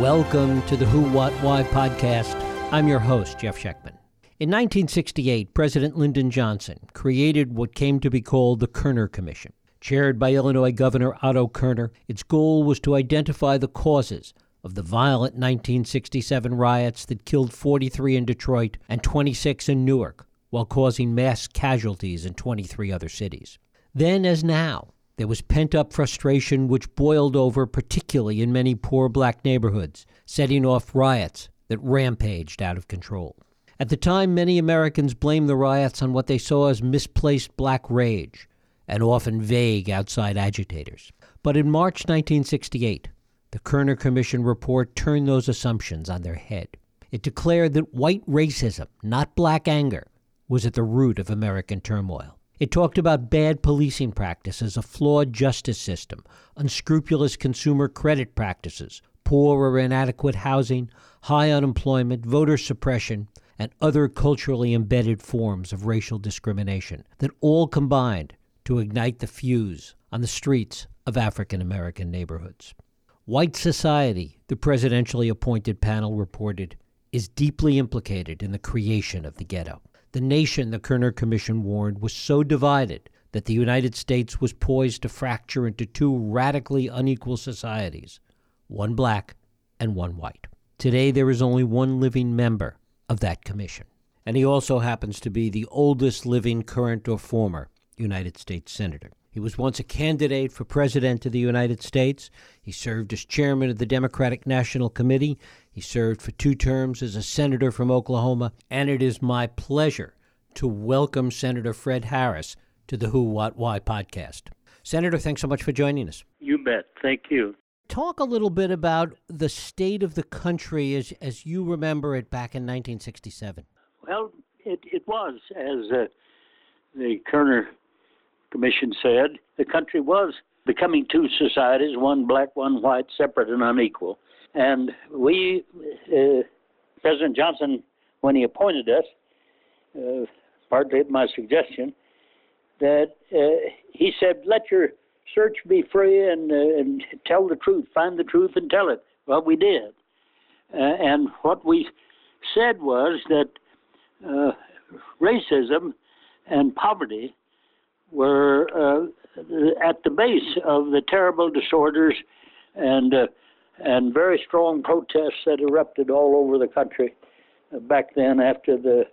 Welcome to the Who, What, Why podcast. I'm your host, Jeff Schechtman. In 1968, President Lyndon Johnson created what came to be called the Kerner Commission. Chaired by Illinois Governor Otto Kerner, its goal was to identify the causes of the violent 1967 riots that killed 43 in Detroit and 26 in Newark, while causing mass casualties in 23 other cities. Then, as now, there was pent up frustration which boiled over, particularly in many poor black neighborhoods, setting off riots that rampaged out of control. At the time, many Americans blamed the riots on what they saw as misplaced black rage and often vague outside agitators. But in March 1968, the Kerner Commission report turned those assumptions on their head. It declared that white racism, not black anger, was at the root of American turmoil. It talked about bad policing practices, a flawed justice system, unscrupulous consumer credit practices, poor or inadequate housing, high unemployment, voter suppression, and other culturally embedded forms of racial discrimination that all combined to ignite the fuse on the streets of African American neighborhoods. White society, the presidentially appointed panel reported, is deeply implicated in the creation of the ghetto. The nation, the Kerner Commission warned, was so divided that the United States was poised to fracture into two radically unequal societies one black and one white. Today, there is only one living member of that commission, and he also happens to be the oldest living current or former United States Senator. He was once a candidate for President of the United States. He served as chairman of the Democratic National Committee. He served for two terms as a senator from Oklahoma. And it is my pleasure to welcome Senator Fred Harris to the Who, What, Why podcast. Senator, thanks so much for joining us. You bet. Thank you. Talk a little bit about the state of the country as, as you remember it back in 1967. Well, it, it was, as uh, the Kerner Commission said, the country was becoming two societies, one black, one white, separate and unequal. And we, uh, President Johnson, when he appointed us, uh, partly at my suggestion, that uh, he said, let your search be free and, uh, and tell the truth, find the truth and tell it. Well, we did. Uh, and what we said was that uh, racism and poverty were uh, at the base of the terrible disorders and uh, and very strong protests that erupted all over the country uh, back then after the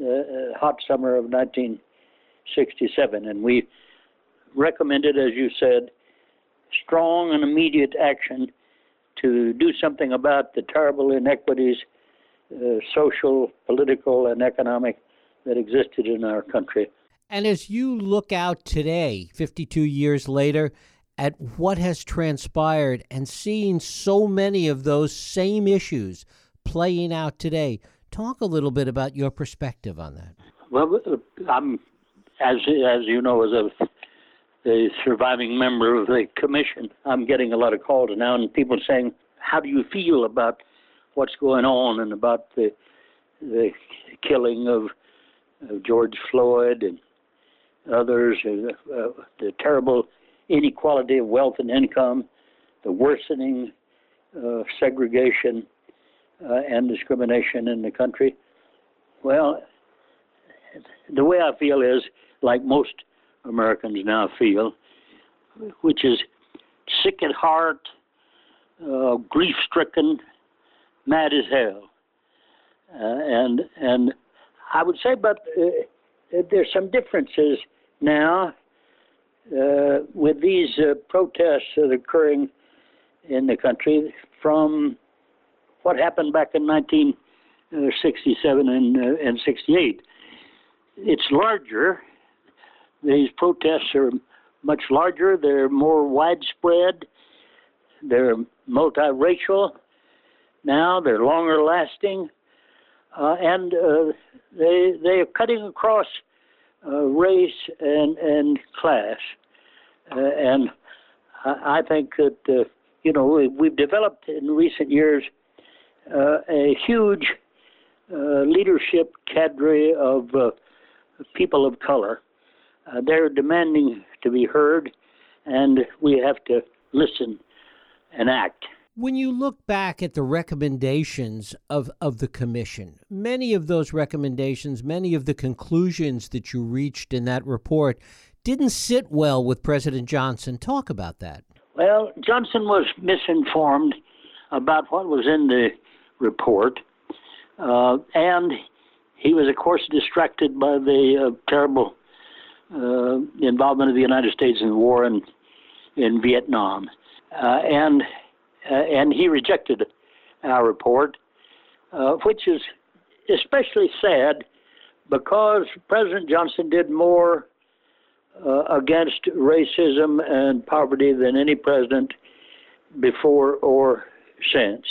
uh, hot summer of 1967. And we recommended, as you said, strong and immediate action to do something about the terrible inequities, uh, social, political, and economic, that existed in our country. And as you look out today, 52 years later, at what has transpired and seeing so many of those same issues playing out today, talk a little bit about your perspective on that. Well, I'm, as as you know, as a the surviving member of the commission, I'm getting a lot of calls now, and people saying, "How do you feel about what's going on and about the the killing of, of George Floyd and others, uh, uh, the terrible inequality of wealth and income, the worsening uh, segregation uh, and discrimination in the country. Well, the way I feel is like most Americans now feel, which is sick at heart, uh, grief stricken, mad as hell. Uh, and and I would say, but there's some differences now uh, with these uh, protests that are occurring in the country from what happened back in 1967 and, uh, and 68. It's larger. These protests are much larger. They're more widespread. They're multiracial now. They're longer lasting, uh, and uh, they they are cutting across uh, race and and class, uh, and I, I think that uh, you know we, we've developed in recent years uh, a huge uh, leadership cadre of uh, people of color. Uh, they're demanding to be heard, and we have to listen and act. When you look back at the recommendations of, of the commission, many of those recommendations, many of the conclusions that you reached in that report didn't sit well with President Johnson. Talk about that. Well, Johnson was misinformed about what was in the report, uh, and he was, of course, distracted by the uh, terrible uh, involvement of the United States in the war in, in Vietnam. Uh, and, uh, and he rejected our report, uh, which is especially sad because President Johnson did more uh, against racism and poverty than any president before or since.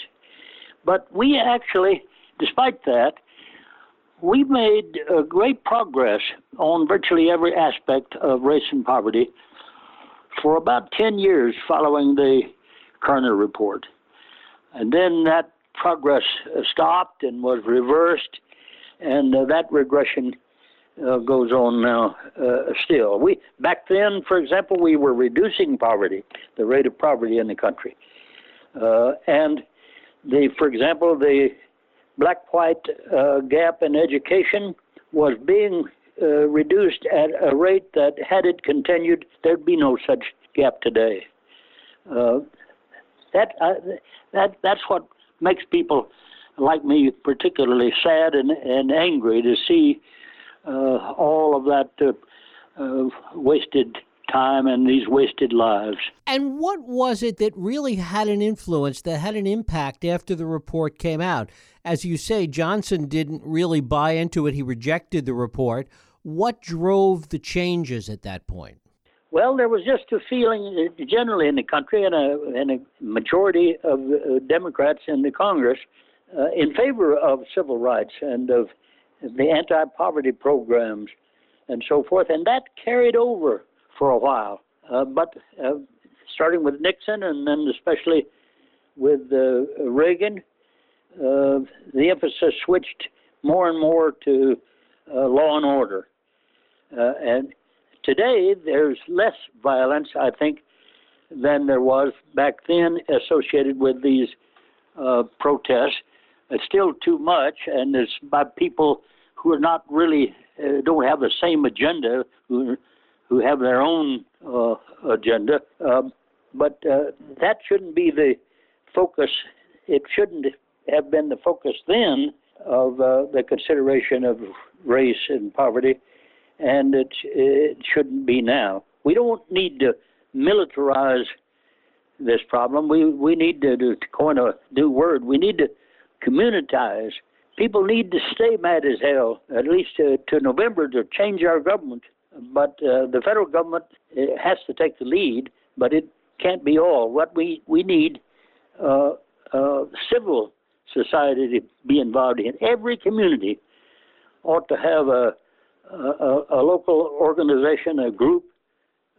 But we actually, despite that, we made uh, great progress on virtually every aspect of race and poverty for about 10 years following the Kerner report. And then that progress stopped and was reversed, and uh, that regression uh, goes on now uh, still. We back then, for example, we were reducing poverty, the rate of poverty in the country, uh, and the, for example, the black-white uh, gap in education was being uh, reduced at a rate that, had it continued, there'd be no such gap today. Uh, that that that's what makes people like me particularly sad and, and angry to see uh, all of that uh, uh, wasted time and these wasted lives. And what was it that really had an influence, that had an impact after the report came out? As you say, Johnson didn't really buy into it, he rejected the report. What drove the changes at that point? Well, there was just a feeling generally in the country and a, and a majority of Democrats in the Congress uh, in favor of civil rights and of the anti poverty programs and so forth. And that carried over for a while. Uh, but uh, starting with Nixon and then especially with uh, Reagan, uh, the emphasis switched more and more to uh, law and order. Uh, and today there's less violence, I think, than there was back then associated with these uh, protests. It's still too much, and it's by people who are not really uh, don't have the same agenda, who who have their own uh, agenda. Um, but uh, that shouldn't be the focus. It shouldn't have been the focus then of uh, the consideration of race and poverty, and it, it shouldn't be now. We don't need to militarize this problem. We we need to, to coin a new word. We need to communitize people need to stay mad as hell, at least to, to November, to change our government. But uh, the federal government has to take the lead, but it can't be all. What we, we need uh, uh, civil society to be involved in. Every community ought to have a, a, a local organization, a group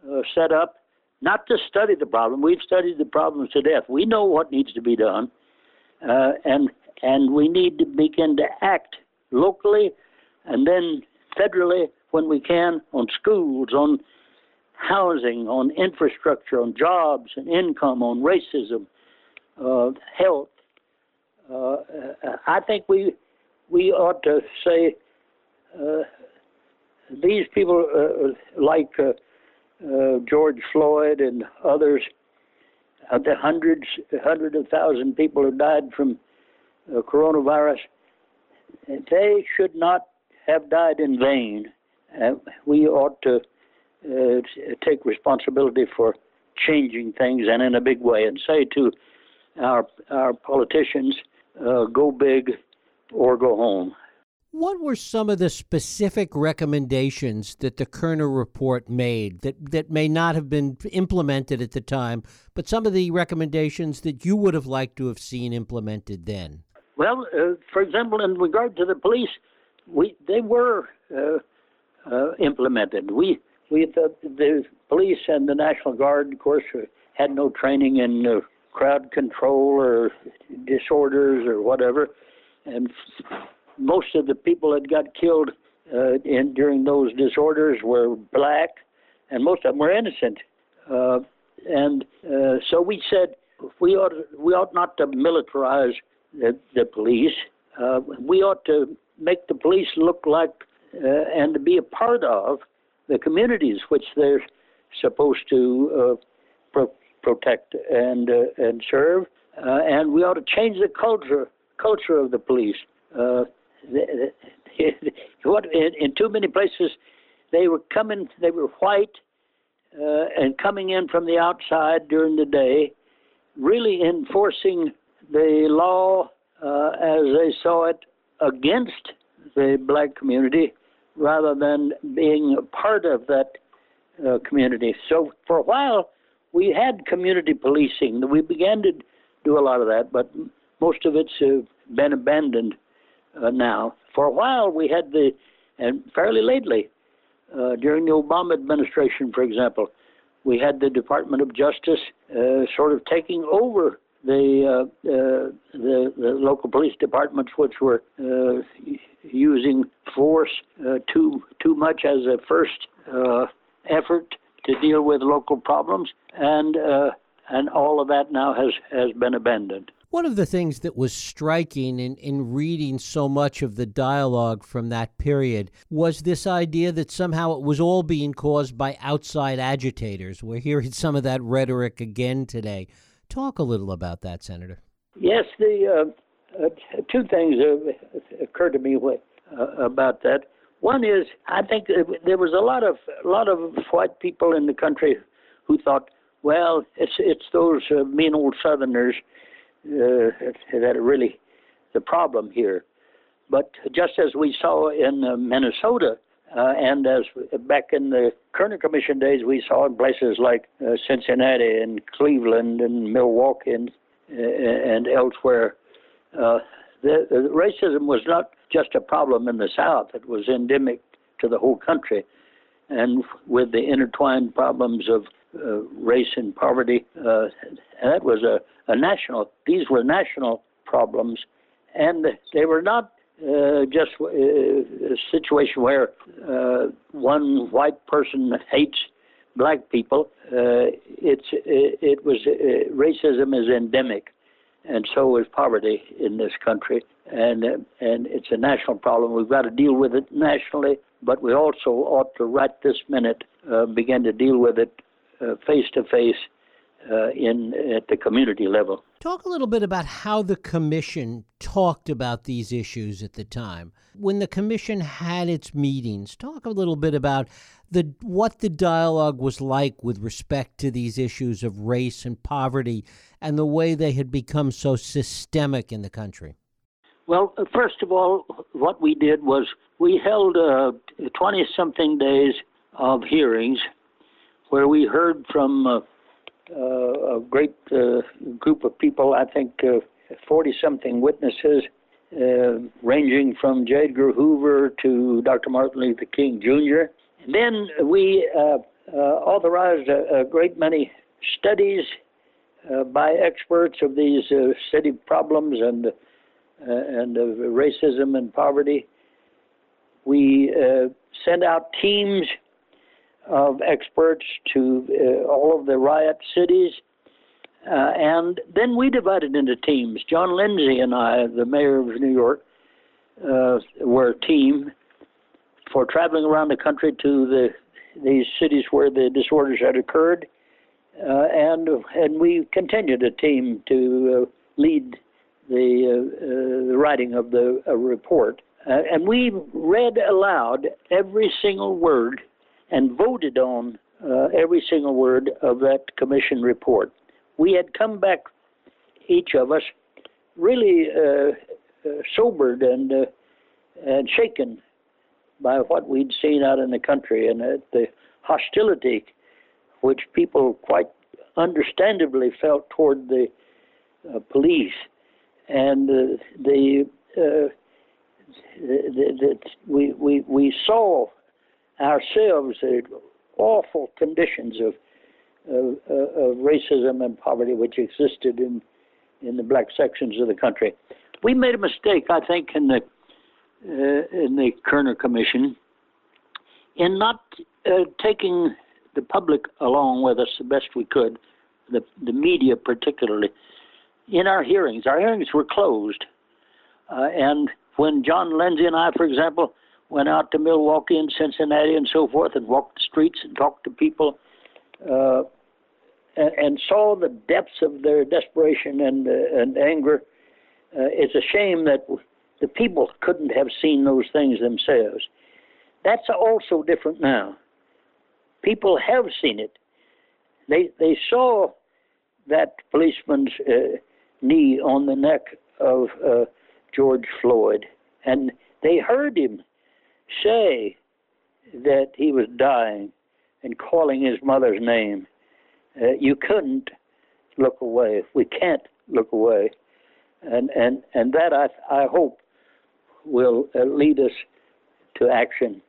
uh, set up, not to study the problem. We've studied the problems to death. We know what needs to be done. Uh, and and we need to begin to act locally and then federally when we can on schools, on housing, on infrastructure, on jobs and income, on racism, uh, health. Uh, I think we we ought to say uh, these people uh, like uh, uh, George Floyd and others, the hundreds, hundreds of thousand people who died from uh, coronavirus, they should not have died in vain. Uh, we ought to uh, take responsibility for changing things and in a big way and say to our our politicians, uh, go big or go home. What were some of the specific recommendations that the Kerner report made that, that may not have been implemented at the time, but some of the recommendations that you would have liked to have seen implemented then? Well, uh, for example, in regard to the police, we they were uh, uh, implemented. We we the, police and the National Guard, of course, uh, had no training in uh, crowd control or disorders or whatever, and most of the people that got killed uh, in during those disorders were black, and most of them were innocent. Uh, and uh, so we said we ought we ought not to militarize the, the police. Uh, we ought to make the police look like uh, and to be a part of the communities which they're supposed to uh, pro- protect and uh, and serve. Uh, and we ought to change the culture culture of the police. Uh, what in, in too many places they were coming, they were white uh, and coming in from the outside during the day, really enforcing the law uh, as they saw it against the black community rather than being a part of that uh, community. So for a while, we had community policing. We began to do a lot of that, but most of it's uh, been abandoned uh, now. For a while, we had the, and fairly lately, uh, during the Obama administration, for example, we had the Department of Justice uh, sort of taking over the, uh, uh, the, the local police departments, which were uh, using force too too much as a first effort to deal with local problems, and and all of that now has has been abandoned. One of the things that was striking in, in reading so much of the dialogue from that period was this idea that somehow it was all being caused by outside agitators. We're hearing some of that rhetoric again today. Talk a little about that, Senator. Yes, the uh, uh, two things occurred to me uh, about that. One is I think there was a lot of a lot of white people in the country who thought, well, it's it's those uh, mean old Southerners that are really the problem here. But just as we saw in uh, Minnesota, uh, and as back in the Kerner Commission days, we saw in places like uh, Cincinnati and Cleveland and Milwaukee and, uh, and elsewhere, uh, the, the racism was not just a problem in the South; it was endemic to the whole country, and with the intertwined problems of uh, race and poverty. Uh, and that was a, a national, these were national problems. And they were not uh, just uh, a situation where uh, one white person hates black people. Uh, it's, it, it was, racism is endemic, and so is poverty in this country. And, and it's a national problem. We've got to deal with it nationally, but we also ought to, right this minute, begin to deal with it face to face in at the community level. Talk a little bit about how the commission talked about these issues at the time. When the commission had its meetings, talk a little bit about the what the dialogue was like with respect to these issues of race and poverty and the way they had become so systemic in the country. Well, uh, first of all, what we did was we held 20 uh, something days of hearings where we heard from uh, uh, a great uh, group of people, I think 40 something witnesses, ranging from J. Edgar Hoover to Dr. Martin Luther King Jr. And then we authorized a, a, great many studies by experts of these city problems and and racism and poverty. We uh, sent out teams of experts to uh, all of the riot cities. Uh, and then we divided into teams. John Lindsay and I, the mayor of New York, uh, were a team for traveling around the country to the these cities where the disorders had occurred, uh, and and we continued a team to uh, lead the, uh, the writing of the report. and we read aloud every single word and voted on uh, every single word of that commission report. We had come back, each of us, really uh, uh, sobered and uh, and shaken by what we'd seen out in the country and the hostility which people quite understandably felt toward the uh, police and uh, the, the, the, the, we, we, we saw ourselves the awful conditions of, of, of racism and poverty which existed in in the black sections of the country. We made a mistake, I think, in the uh, in the Kerner Commission in not uh, taking the public along with us the best we could the, the media particularly, in our hearings. Our hearings were closed. Uh, and when John Lindsay and I, for example, went out to Milwaukee and Cincinnati and so forth and walked the streets and talked to people uh, and, and, saw the depths of their desperation and, uh, and anger, uh, it's a shame that the people couldn't have seen those things themselves. That's also different now. People have seen it. They they saw that policeman's uh, knee on the neck of uh, George Floyd, and they heard him say that he was dying and calling his mother's name. Uh, you couldn't look away. We can't look away, and and and that I I hope will uh, lead us to action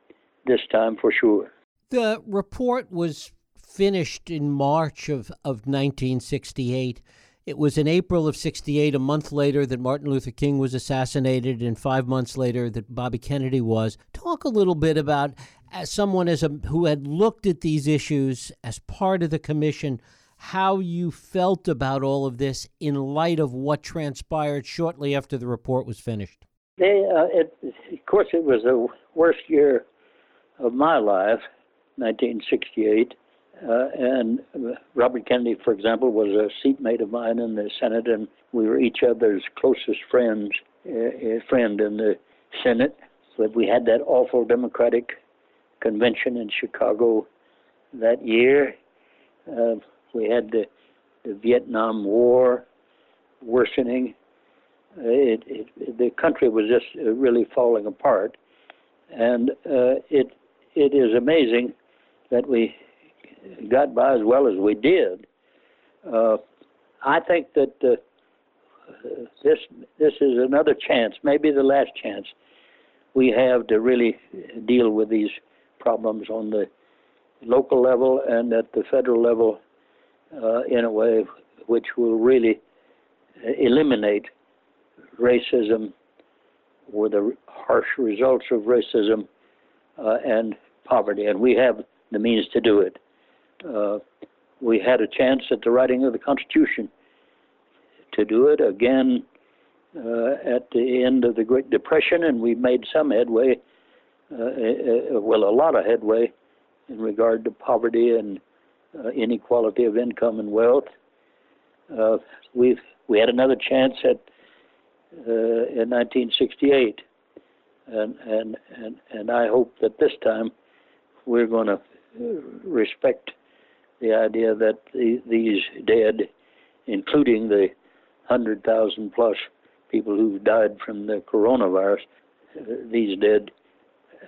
this time for sure. The report was finished in March of, of 1968. It was in April of 68, a month later, that Martin Luther King was assassinated, and five months later, that Bobby Kennedy was. Talk a little bit about, as someone as a, who had looked at these issues as part of the commission, how you felt about all of this in light of what transpired shortly after the report was finished. They, uh, it, of course, it was the worst year of my life, 1968. Uh, and Robert Kennedy, for example, was a seatmate of mine in the Senate, and we were each other's closest friends, uh, friend in the Senate. But we had that awful Democratic convention in Chicago that year. Uh, we had the, the Vietnam War worsening. Uh, it, it, the country was just uh, really falling apart, and uh, it it is amazing that we got by as well as we did. Uh, I think that uh, this this is another chance, maybe the last chance we have to really deal with these problems on the local level and at the federal level uh, in a way which will really eliminate racism or the harsh results of racism uh, and poverty, and we have the means to do it. Uh, we had a chance at the writing of the Constitution to do it again uh, at the end of the Great Depression, and we made some headway, uh, uh, well, a lot of headway in regard to poverty and uh, inequality of income and wealth. Uh, we've we had another chance at in 1968, and and and and I hope that this time we're going to respect the idea that the, these dead, including the 100,000 plus people who've died from the coronavirus, these dead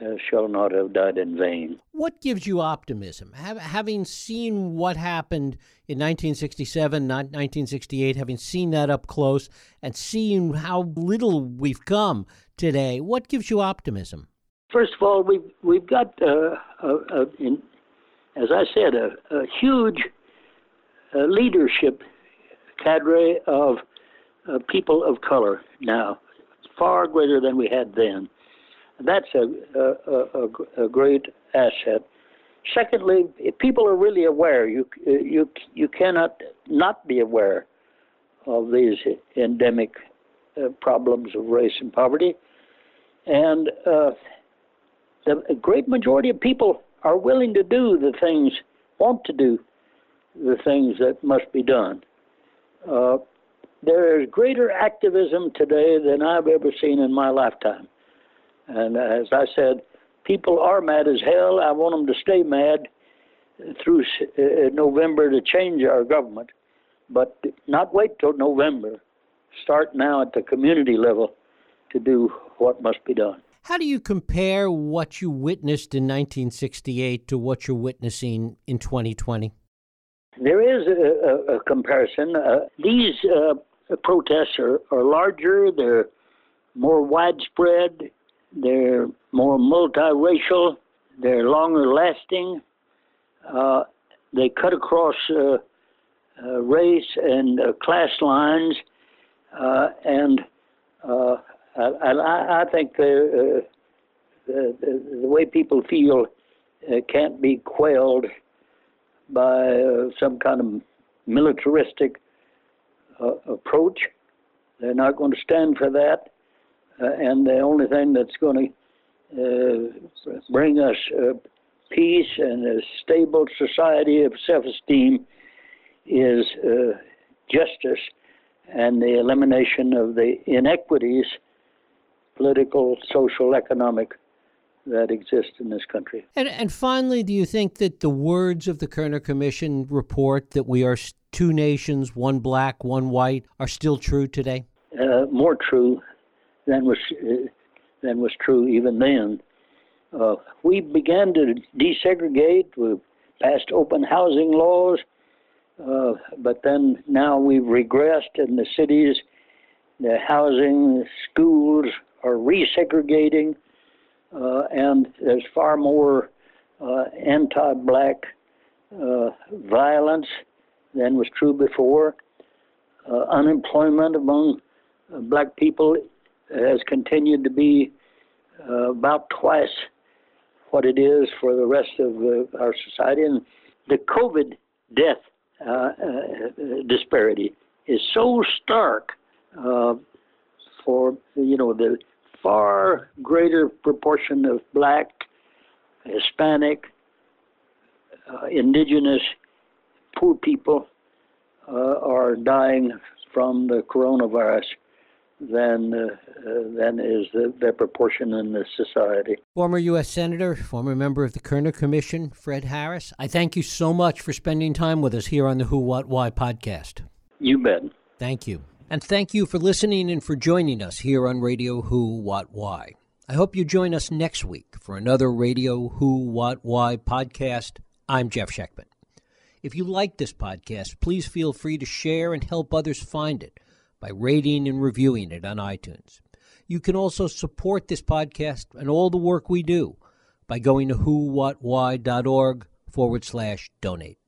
uh, shall not have died in vain. What gives you optimism? Having seen what happened in 1967, not 1968, having seen that up close, and seeing how little we've come today, what gives you optimism? First of all, we've we've got uh, a, a, in as I said, a, a huge uh, leadership cadre of uh, people of color now, far greater than we had then. That's a, a, a, a great asset. Secondly, people are really aware. You you you cannot not be aware of these endemic uh, problems of race and poverty, and uh, the great majority of people are willing to do the things, want to do the things that must be done. Uh, there is greater activism today than I've ever seen in my lifetime. And as I said, people are mad as hell. I want them to stay mad through uh, November to change our government, but not wait till November. Start now at the community level to do what must be done. How do you compare what you witnessed in 1968 to what you're witnessing in 2020? There is a, a, a comparison. Uh, these uh, protests are, are larger, they're more widespread, they're more multiracial, they're longer lasting, uh, they cut across uh, uh, race and uh, class lines, and I, I think the, uh, the, the, way people feel uh, can't be quelled by uh, some kind of militaristic uh, approach. They're not going to stand for that. Uh, and the only thing that's going to uh, bring us uh, peace and a stable society of self esteem is uh, justice and the elimination of the inequities, political, social, economic, that exist in this country. And, and finally, do you think that the words of the Kerner Commission report that we are two nations, one black, one white, are still true today? Uh, more true than was uh, than was true even then. Uh, we began to desegregate. We passed open housing laws, uh, but then now we've regressed in the cities. The housing, schools are resegregating, uh, and there's far more uh, anti-black uh, violence than was true before. unemployment among black people has continued to be about twice what it is for the rest of uh, our society. And the COVID death uh, uh, disparity is so stark uh, for you know the far greater proportion of black, Hispanic, uh, indigenous, poor people uh, are dying from the coronavirus than uh, than is the, the proportion in the society. Former U.S. Senator, former member of the Kerner Commission, Fred Harris. I thank you so much for spending time with us here on the Who, What, Why podcast. You bet. Thank you, and thank you for listening and for joining us here on Radio Who, What, Why. I hope you join us next week for another Radio Who, What, Why podcast. I'm Jeff Schechtman. If you like this podcast, please feel free to share and help others find it by rating and reviewing it on iTunes. You can also support this podcast and all the work we do by going to whowhatwhy.org forward slash donate.